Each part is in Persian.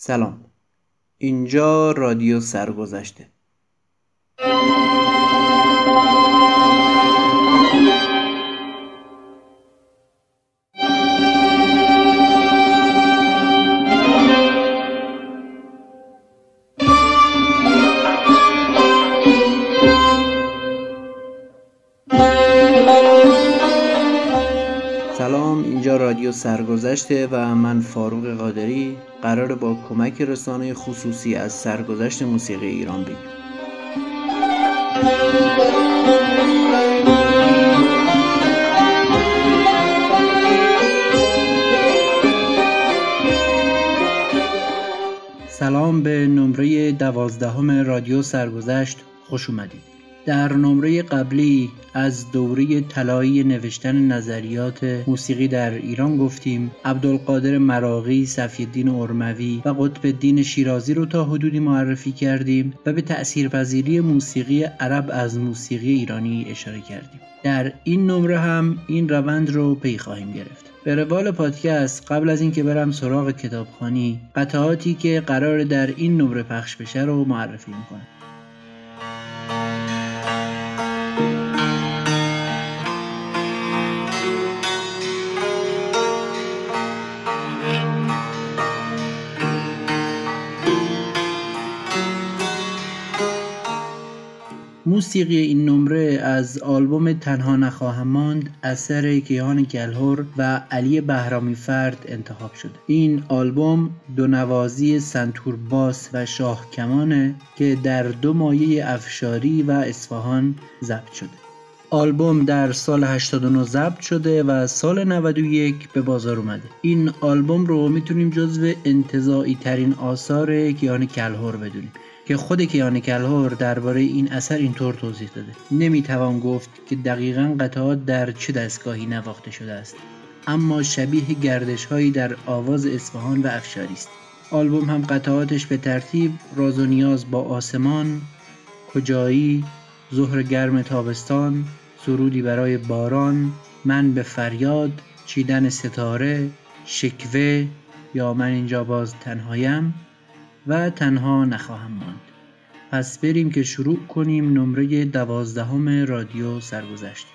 سلام. اینجا رادیو سرگذشته. سرگذشته و من فاروق قادری قرار با کمک رسانه خصوصی از سرگذشت موسیقی ایران بگیم سلام به نمره دوازدهم رادیو سرگذشت. خوش اومدید. در نمره قبلی از دوره طلایی نوشتن نظریات موسیقی در ایران گفتیم عبدالقادر مراغی، صفیالدین ارموی و قطب الدین شیرازی رو تا حدودی معرفی کردیم و به تأثیرپذیری موسیقی عرب از موسیقی ایرانی اشاره کردیم. در این نمره هم این روند رو پی خواهیم گرفت. به روال پادکست قبل از اینکه برم سراغ کتابخانی قطعاتی که قرار در این نمره پخش بشه رو معرفی می‌کنم. موسیقی این نمره از آلبوم تنها نخواهم ماند اثر کیهان گلهور و علی بهرامی فرد انتخاب شده. این آلبوم دو نوازی سنتور باس و شاه کمانه که در دو مایه افشاری و اصفهان ضبط شده. آلبوم در سال 89 ضبط شده و سال 91 به بازار اومده. این آلبوم رو می‌تونیم جزو انتظاعی ترین آثار کیان کلهور بدونیم. که خود کیان کلهور درباره این اثر اینطور توضیح داده. نمی‌توان گفت که دقیقا قطعات در چه دستگاهی نواخته شده است. اما شبیه گردش هایی در آواز اصفهان و افشاری است. آلبوم هم قطعاتش به ترتیب راز و نیاز با آسمان کجایی ظهر گرم تابستان سرودی برای باران من به فریاد چیدن ستاره شکوه یا من اینجا باز تنهایم. و تنها نخواهم ماند. پس بریم که شروع کنیم نمره دوازدهم رادیو سرگذشته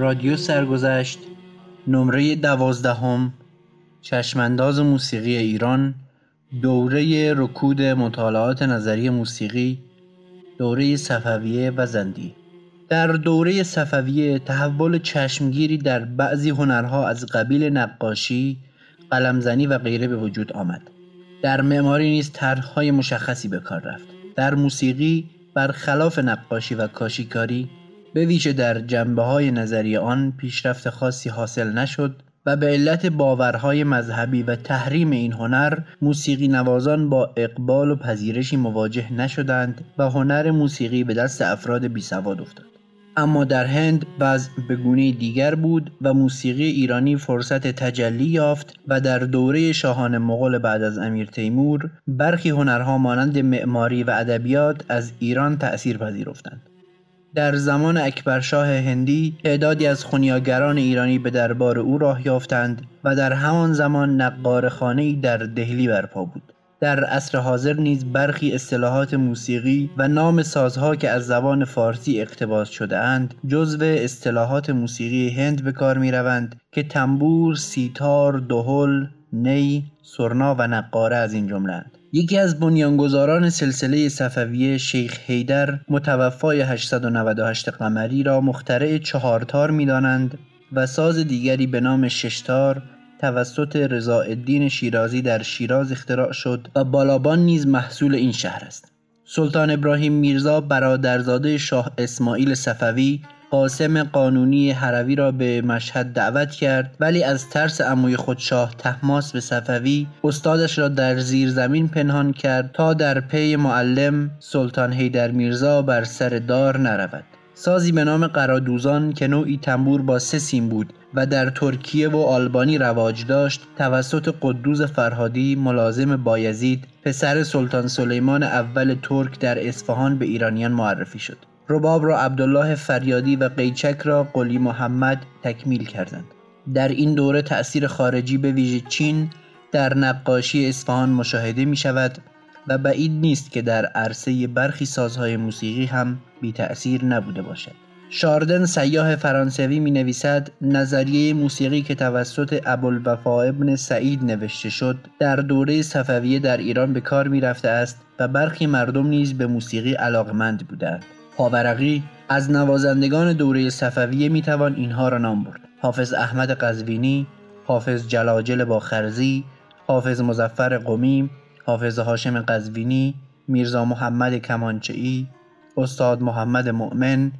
رادیو سرگذشت نمره دوازدهم چشمانداز موسیقی ایران دوره رکود مطالعات نظری موسیقی دوره صفویه و زندی در دوره صفویه تحول چشمگیری در بعضی هنرها از قبیل نقاشی، قلمزنی و غیره به وجود آمد. در معماری نیز طرحهای مشخصی به کار رفت. در موسیقی برخلاف نقاشی و کاشیکاری به ویژه در جنبه های نظری آن پیشرفت خاصی حاصل نشد و به علت باورهای مذهبی و تحریم این هنر موسیقی نوازان با اقبال و پذیرشی مواجه نشدند و هنر موسیقی به دست افراد بی سواد افتاد. اما در هند وضع به گونه دیگر بود و موسیقی ایرانی فرصت تجلی یافت و در دوره شاهان مغول بعد از امیر تیمور برخی هنرها مانند معماری و ادبیات از ایران تأثیر پذیرفتند در زمان اکبرشاه هندی تعدادی از خونیاگران ایرانی به دربار او راه یافتند و در همان زمان نقارخانه‌ای در دهلی برپا بود. در عصر حاضر نیز برخی اصطلاحات موسیقی و نام سازها که از زبان فارسی اقتباس شده اند جزو اصطلاحات موسیقی هند به کار می روند که تنبور، سیتار، دهل، نی، سرنا و نقاره از این جمله یکی از بنیانگذاران سلسله صفویه شیخ حیدر متوفای 898 قمری را مخترع چهارتار می‌دانند و ساز دیگری به نام ششتار توسط رضاءالدین شیرازی در شیراز اختراع شد و بالابان نیز محصول این شهر است. سلطان ابراهیم میرزا برادرزاده شاه اسماعیل صفوی قاسم قانونی حروی را به مشهد دعوت کرد ولی از ترس عموی خود شاه تحماس به صفوی استادش را در زیر زمین پنهان کرد تا در پی معلم سلطان حیدر میرزا بر سر دار نرود. سازی به نام قرادوزان که نوعی تنبور با سه سیم بود و در ترکیه و آلبانی رواج داشت توسط قدوز فرهادی ملازم بایزید پسر سلطان سلیمان اول ترک در اصفهان به ایرانیان معرفی شد. رباب را عبدالله فریادی و قیچک را قلی محمد تکمیل کردند. در این دوره تأثیر خارجی به ویژه چین در نقاشی اصفهان مشاهده می شود و بعید نیست که در عرصه برخی سازهای موسیقی هم بی تأثیر نبوده باشد. شاردن سیاه فرانسوی می نویسد نظریه موسیقی که توسط ابوالوفا ابن سعید نوشته شد در دوره صفویه در ایران به کار می رفته است و برخی مردم نیز به موسیقی علاقمند بودند. پاورقی از نوازندگان دوره صفویه می‌توان اینها را نام برد. حافظ احمد قزوینی حافظ جلاجل باخرزی حافظ مزفر قمیم حافظ هاشم قزوینی میرزا محمد کمانچه‌ای استاد محمد مؤمن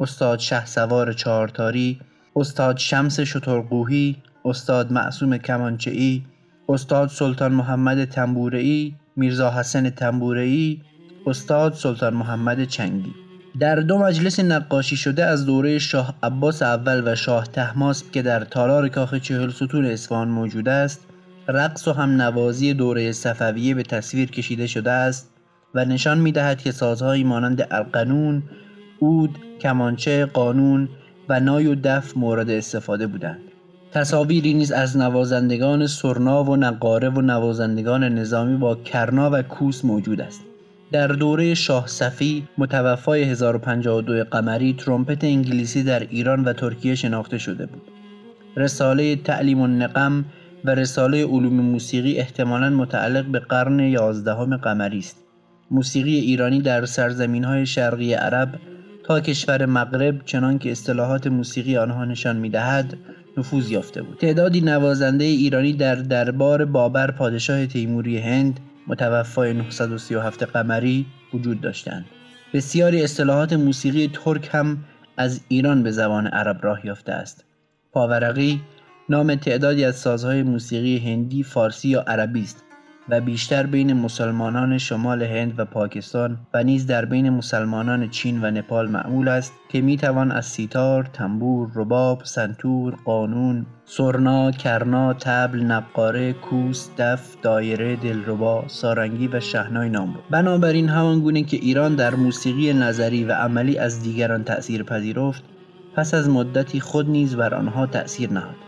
استاد شه سوار چهارتاری استاد شمس شترقوهی استاد معصوم کمانچه‌ای استاد سلطان محمد تنبوره‌ای میرزا حسن تنبوره‌ای استاد سلطان محمد چنگی. در دو مجلس نقاشی شده از دوره شاه عباس اول و شاه تحماسب که در تالار کاخ چهل ستون اصفهان موجود است رقص و هم نوازی دوره صفویه به تصویر کشیده شده است و نشان می دهد که سازهایی مانند ارقنون، اود، کمانچه، قانون و نای و دف مورد استفاده بودند. تصاویری نیز از نوازندگان سرنا و نقاره و نوازندگان نظامی با کرنا و کوس موجود است. در دوره شاه صفی متوفای 1052 قمری ترومپت انگلیسی در ایران و ترکیه شناخته شده بود. رساله تعلیم النقم و رساله علوم موسیقی احتمالا متعلق به قرن یازدهم قمری است. موسیقی ایرانی در سرزمین های شرقی عرب تا کشور مغرب چنان که اصطلاحات موسیقی آنها نشان می دهد نفوذ یافته بود. تعدادی نوازنده ایرانی در دربار بابر پادشاه تیموری هند متوفای 937 قمری وجود داشتند. بسیاری اصطلاحات موسیقی ترک هم از ایران به زبان عرب راه یافته است. پاورقی نام تعدادی از سازهای موسیقی هندی، فارسی یا عربی است و بیشتر بین مسلمانان شمال هند و پاکستان و نیز در بین مسلمانان چین و نپال معمول است که می توان از سیتار، تنبور، رباب، سنتور، قانون، سرنا، کرنا، تبل، نقاره، کوس، دف، دایره، دلربا، سارنگی و شهنای نام برد. بنابراین همان گونه که ایران در موسیقی نظری و عملی از دیگران تأثیر پذیرفت پس از مدتی خود نیز بر آنها تأثیر نهاد.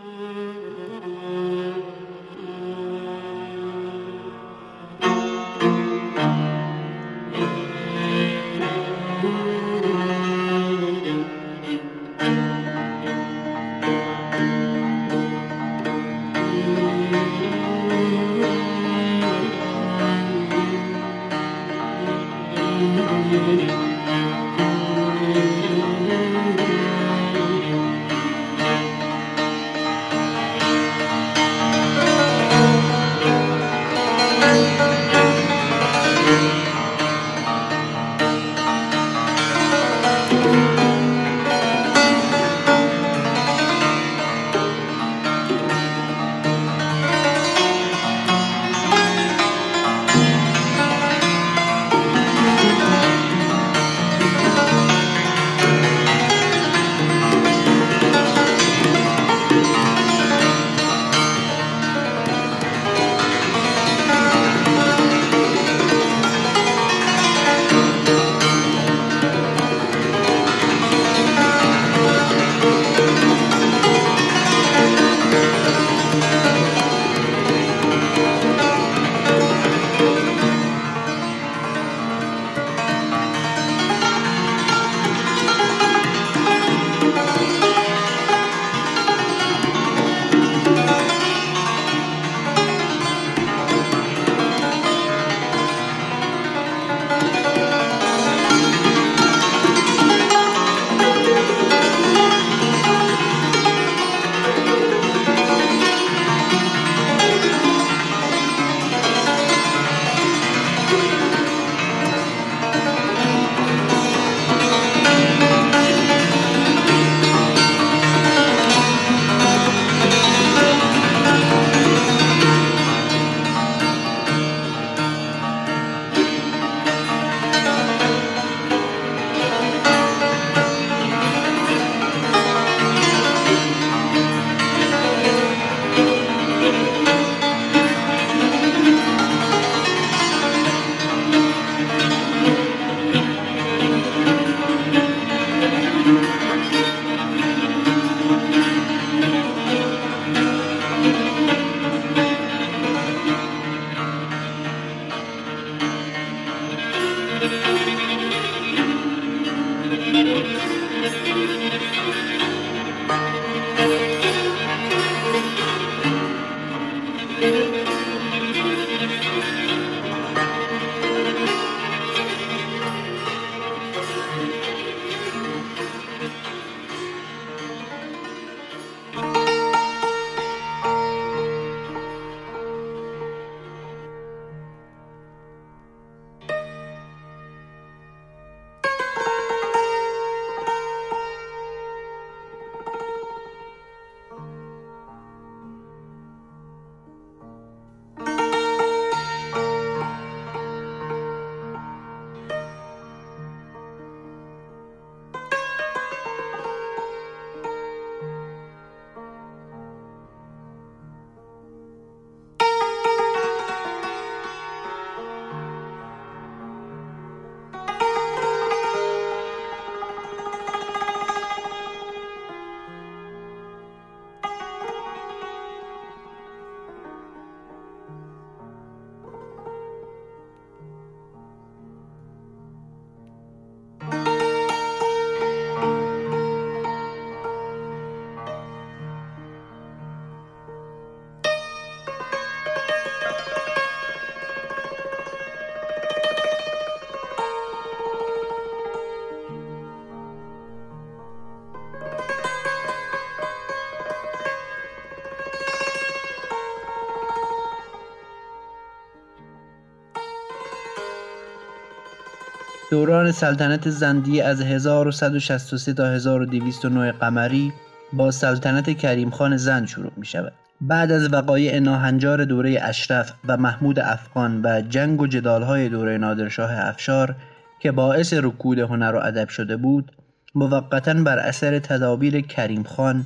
دوران سلطنت زندیه از 1163 تا 1209 قمری با سلطنت کریم خان زند شروع می شود. بعد از وقایع ناهنجار دوره اشرف و محمود افغان و جنگ و جدالهای دوره نادرشاه افشار که باعث رکود هنر و ادب شده بود موقتا بر اثر تدابیر کریم خان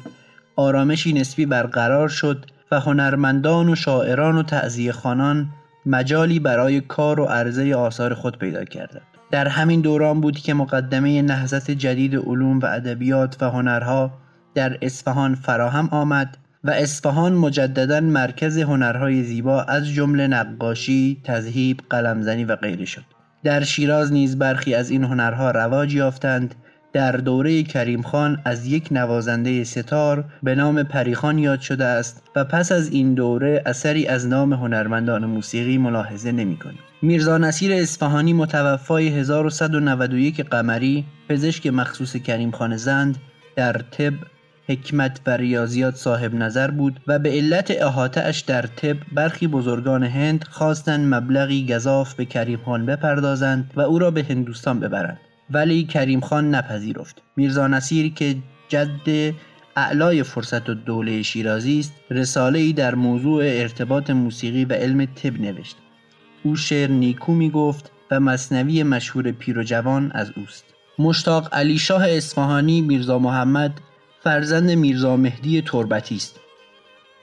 آرامشی نسبی برقرار شد و هنرمندان و شاعران و تعذیه خانان مجالی برای کار و عرضه آثار خود پیدا کردند. در همین دوران بود که مقدمه نهضت جدید علوم و ادبیات و هنرها در اصفهان فراهم آمد و اصفهان مجددا مرکز هنرهای زیبا از جمله نقاشی، تذهیب، قلمزنی و غیره شد. در شیراز نیز برخی از این هنرها رواج یافتند در دوره کریم خان از یک نوازنده ستار به نام پریخان یاد شده است و پس از این دوره اثری از نام هنرمندان موسیقی ملاحظه نمی کنیم. میرزا نصیر اصفهانی متوفای 1191 قمری پزشک مخصوص کریم خان زند در طب حکمت و ریاضیات صاحب نظر بود و به علت احاطه در طب برخی بزرگان هند خواستند مبلغی گذاف به کریم خان بپردازند و او را به هندوستان ببرند ولی کریم خان نپذیرفت. میرزا نصیر که جد اعلای فرصت و دوله شیرازی است رساله ای در موضوع ارتباط موسیقی و علم طب نوشت. او شعر نیکو می گفت و مصنوی مشهور پیر و جوان از اوست. مشتاق علی شاه اصفهانی میرزا محمد فرزند میرزا مهدی تربتی است.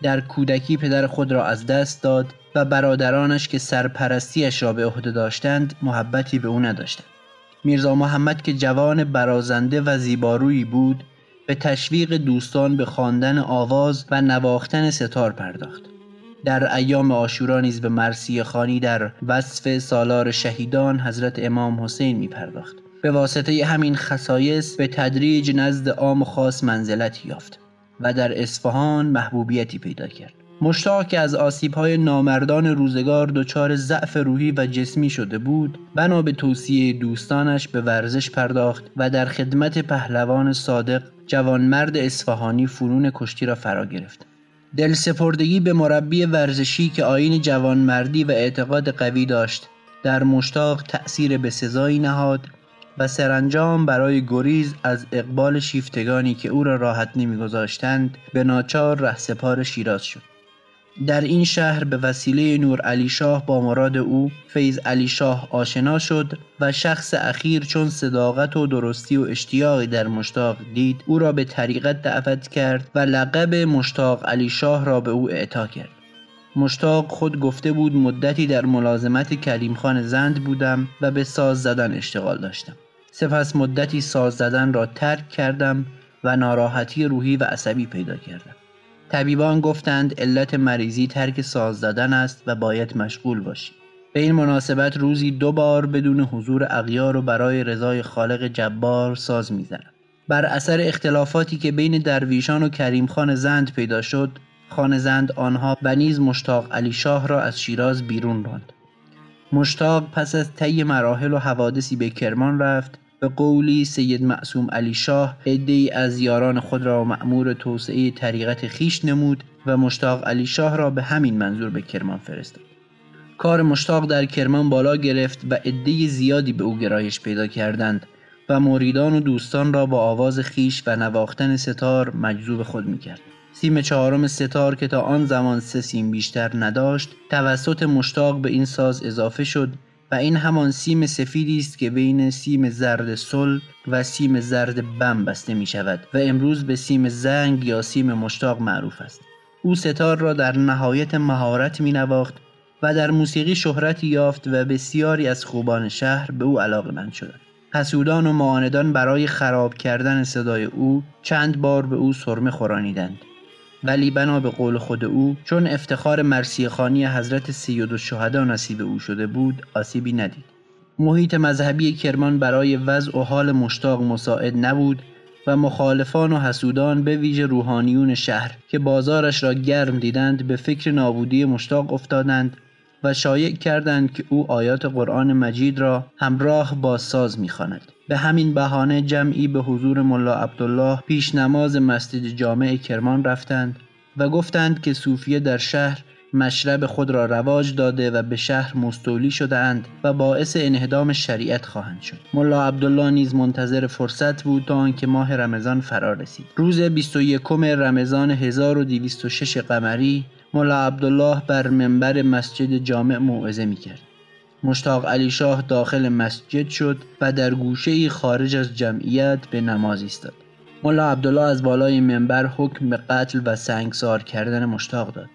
در کودکی پدر خود را از دست داد و برادرانش که سرپرستیش را به عهده داشتند محبتی به او نداشتند. میرزا محمد که جوان برازنده و زیبارویی بود به تشویق دوستان به خواندن آواز و نواختن ستار پرداخت. در ایام آشورا نیز به مرسی خانی در وصف سالار شهیدان حضرت امام حسین می پرداخت به واسطه همین خصایص به تدریج نزد عام خاص منزلت یافت و در اصفهان محبوبیتی پیدا کرد. مشتاق که از آسیبهای نامردان روزگار دچار ضعف روحی و جسمی شده بود بنا به توصیه دوستانش به ورزش پرداخت و در خدمت پهلوان صادق جوانمرد اصفهانی فنون کشتی را فرا گرفت. دل سپردگی به مربی ورزشی که آین جوانمردی و اعتقاد قوی داشت در مشتاق تأثیر به سزایی نهاد و سرانجام برای گریز از اقبال شیفتگانی که او را راحت نمیگذاشتند به ناچار رهسپار شیراز شد. در این شهر به وسیله نور علی شاه با مراد او فیض علی شاه آشنا شد و شخص اخیر چون صداقت و درستی و اشتیاقی در مشتاق دید او را به طریقت دعوت کرد و لقب مشتاق علی شاه را به او اعطا کرد. مشتاق خود گفته بود مدتی در ملازمت کلیم خان زند بودم و به ساز زدن اشتغال داشتم. سپس مدتی ساز زدن را ترک کردم و ناراحتی روحی و عصبی پیدا کردم. طبیبان گفتند علت مریضی ترک ساز زدن است و باید مشغول باشی به این مناسبت روزی دو بار بدون حضور اغیار و برای رضای خالق جبار ساز می‌زنم. بر اثر اختلافاتی که بین درویشان و کریم خان زند پیدا شد خان زند آنها و نیز مشتاق علی شاه را از شیراز بیرون راند. مشتاق پس از طی مراحل و حوادثی به کرمان رفت به قولی سید معصوم علی شاه عدهای از یاران خود را مأمور توسعه طریقت خیش نمود و مشتاق علی شاه را به همین منظور به کرمان فرستاد. کار مشتاق در کرمان بالا گرفت و عده زیادی به او گرایش پیدا کردند و مریدان و دوستان را با آواز خیش و نواختن ستار مجذوب خود می‌کرد. سیم چهارم ستار که تا آن زمان سه سیم بیشتر نداشت توسط مشتاق به این ساز اضافه شد و این همان سیم سفیدی است که بین سیم زرد سل و سیم زرد بم بسته می شود و امروز به سیم زنگ یا سیم مشتاق معروف است. او ستار را در نهایت مهارت می نواخت و در موسیقی شهرتی یافت و بسیاری از خوبان شهر به او علاقمند شدند. حسودان و معاندان برای خراب کردن صدای او چند بار به او سرمه خورانیدند. ولی بنا به قول خود او چون افتخار مرسی خانی حضرت سید الشهدا نصیب او شده بود آسیبی ندید. محیط مذهبی کرمان برای وضع و حال مشتاق مساعد نبود و مخالفان و حسودان به ویژه روحانیون شهر که بازارش را گرم دیدند به فکر نابودی مشتاق افتادند و شایع کردند که او آیات قرآن مجید را همراه با ساز می‌خواند. به همین بهانه جمعی به حضور ملا عبدالله پیش نماز مسجد جامع کرمان رفتند و گفتند که صوفیه در شهر مشرب خود را رواج داده و به شهر مستولی شدهاند و باعث انهدام شریعت خواهند شد. ملا عبدالله نیز منتظر فرصت بود تا آنکه ماه رمضان فرا رسید. روز 21 رمضان 1206 قمری ملا عبدالله بر منبر مسجد جامع موعظه می کرد مشتاق علی شاه داخل مسجد شد و در گوشه خارج از جمعیت به نماز ایستاد. ملا عبدالله از بالای منبر حکم به قتل و سنگسار کردن مشتاق داد.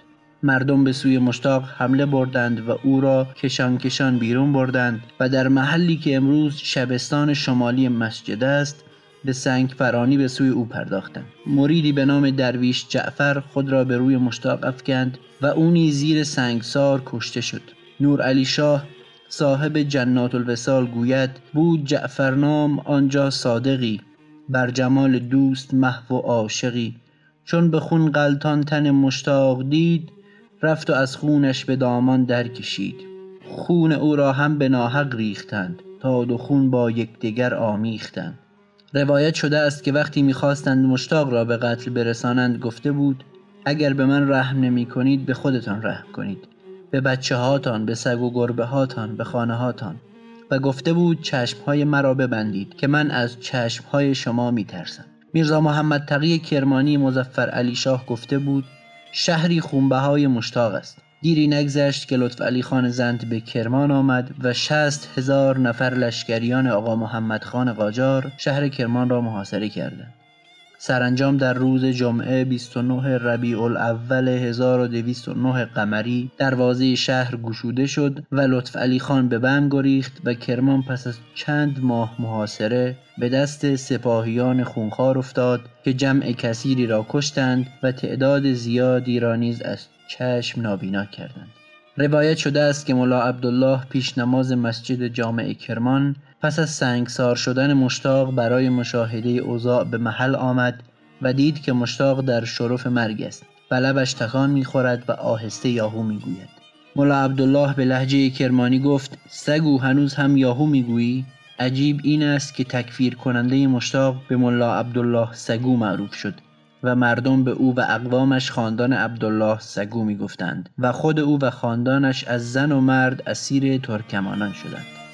مردم به سوی مشتاق حمله بردند و او را کشان کشان بیرون بردند و در محلی که امروز شبستان شمالی مسجد است به سنگ فرانی به سوی او پرداختند مریدی به نام درویش جعفر خود را به روی مشتاق افکند و او زیر سنگسار کشته شد نور علی شاه صاحب جنات الوسال گوید بود جعفرنام آنجا صادقی بر جمال دوست محو و عاشقی. چون به خون غلطان تن مشتاق دید رفت و از خونش به دامان در کشید خون او را هم به ناحق ریختند تا دو خون با یکدیگر آمیختند. روایت شده است که وقتی می‌خواستند مشتاق را به قتل برسانند گفته بود اگر به من رحم نمی کنید به خودتان رحم کنید. به بچه هاتان به سگ و گربه هاتان به خانه هاتان و گفته بود چشم های مرا ببندید که من از چشم های شما می ترسم میرزا محمد تقی کرمانی مزفر علی شاه گفته بود شهری خونبهای مشتاق است. دیری نگذشت که لطف علی خان زند به کرمان آمد و شست هزار نفر لشکریان آقا محمد خان قاجار شهر کرمان را محاصره کردند. سرانجام در روز جمعه 29 ربیع الاول 1209 قمری دروازه شهر گشوده شد و لطف علی خان به بم گریخت و کرمان پس از چند ماه محاصره به دست سپاهیان خونخوار افتاد که جمع کثیری را کشتند و تعداد زیادی را نیز از چشم نابینا کردند. روایت شده است که ملا عبدالله پیش نماز مسجد جامع کرمان پس از سنگسار شدن مشتاق برای مشاهده اوضاع به محل آمد و دید که مشتاق در شرف مرگ است و لبش تکان می‌خورد و آهسته یاهو می‌گوید. ملا عبدالله به لحجه کرمانی گفت سگو هنوز هم یاهو می‌گویی؟ عجیب این است که تکفیر کننده مشتاق به ملا عبدالله سگو معروف شد و مردم به او و اقوامش خاندان عبدالله سگو می گفتند و خود او و خاندانش از زن و مرد اسیر ترکمانان شدند.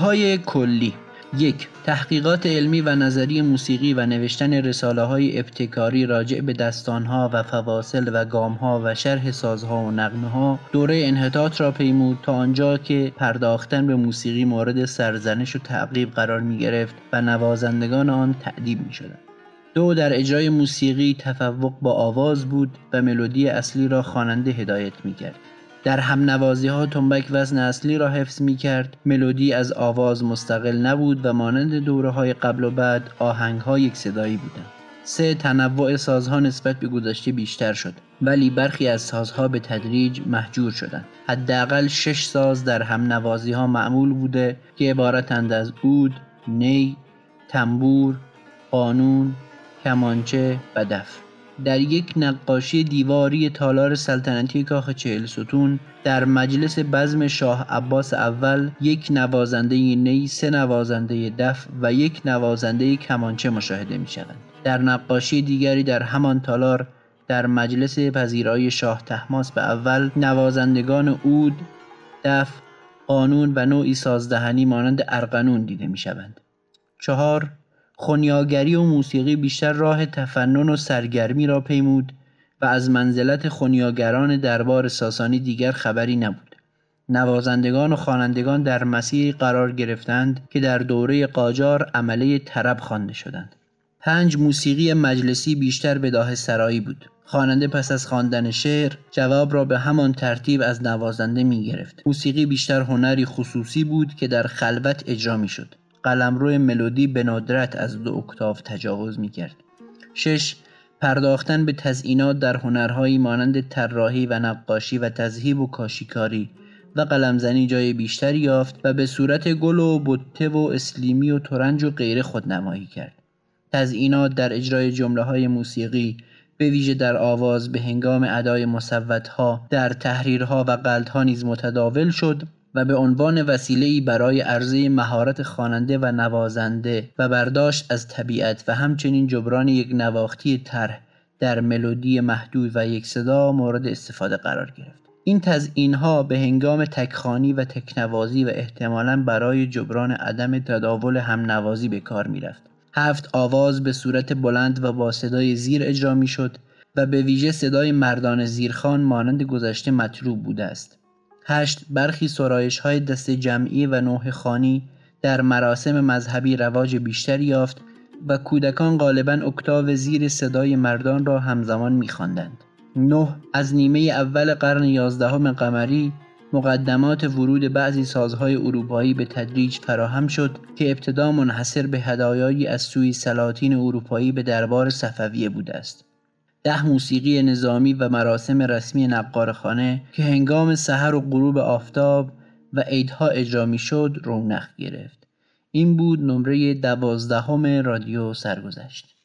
های کلی یک تحقیقات علمی و نظری موسیقی و نوشتن رساله های ابتکاری راجع به دستانها و فواصل و گامها و شرح سازها و نغمه ها دوره انحطاط را پیمود تا آنجا که پرداختن به موسیقی مورد سرزنش و تعقیب قرار می گرفت و نوازندگان آن تعدیب می شدند. دو در اجرای موسیقی تفوق با آواز بود و ملودی اصلی را خواننده هدایت می کرد. در هم نوازی ها تنبک وزن اصلی را حفظ می کرد ملودی از آواز مستقل نبود و مانند دوره های قبل و بعد آهنگ ها یک صدایی بودند. سه تنوع سازها نسبت به گذشته بیشتر شد ولی برخی از سازها به تدریج محجور شدند. حداقل شش ساز در هم نوازی ها معمول بوده که عبارتند از اود، نی، تنبور، قانون، کمانچه و دف. در یک نقاشی دیواری تالار سلطنتی کاخ چهل ستون در مجلس بزم شاه عباس اول یک نوازنده نی سه نوازنده دف و یک نوازنده کمانچه مشاهده می شوند. در نقاشی دیگری در همان تالار در مجلس پذیرایی شاه تحماس به اول نوازندگان اود، دف، قانون و نوعی سازدهنی مانند ارقنون دیده می شوند. چهار خونیاگری و موسیقی بیشتر راه تفنن و سرگرمی را پیمود و از منزلت خونیاگران دربار ساسانی دیگر خبری نبود. نوازندگان و خوانندگان در مسیحی قرار گرفتند که در دوره قاجار عمله طرب خوانده شدند. پنج موسیقی مجلسی بیشتر به داه سرایی بود. خواننده پس از خواندن شعر جواب را به همان ترتیب از نوازنده می گرفت. موسیقی بیشتر هنری خصوصی بود که در خلوت اجرا می شد. قلمرو ملودی به ندرت از دو اکتاف تجاوز می کرد. 6. پرداختن به تزئینات در هنرهایی مانند طراحی و نقاشی و تذهیب و کاشیکاری و قلمزنی جای بیشتری یافت و به صورت گل و بته و اسلیمی و ترنج و غیره خودنمایی کرد. تزئینات در اجرای جمله های موسیقی به ویژه در آواز به هنگام ادای مصوتها در تحریرها و قلدها نیز متداول شد و به عنوان وسیله‌ای برای عرضه مهارت خواننده و نوازنده و برداشت از طبیعت و همچنین جبران یک نواختی طرح در ملودی محدود و یک صدا مورد استفاده قرار گرفت. این تزئینها به هنگام تکخانی و تکنوازی و احتمالا برای جبران عدم تداول هم نوازی به کار می‌رفت هفت آواز به صورت بلند و با صدای زیر اجرا می‌شد و به ویژه صدای مردان زیرخان مانند گذشته مطلوب بوده است. هشت برخی سرایش های دست جمعی و نوح خانی در مراسم مذهبی رواج بیشتری یافت و کودکان غالبا اکتاو زیر صدای مردان را همزمان میخواندند. نه از نیمه اول قرن یازدهم قمری مقدمات ورود بعضی سازهای اروپایی به تدریج فراهم شد که ابتدا منحصر به هدایایی از سوی سلاطین اروپایی به دربار صفویه بوده است. ده موسیقی نظامی و مراسم رسمی نقارخانه که هنگام سحر و غروب آفتاب و عیدها اجرا می‌شد رونق گرفت. این بود نمره دوازدهم رادیو سرگذشت.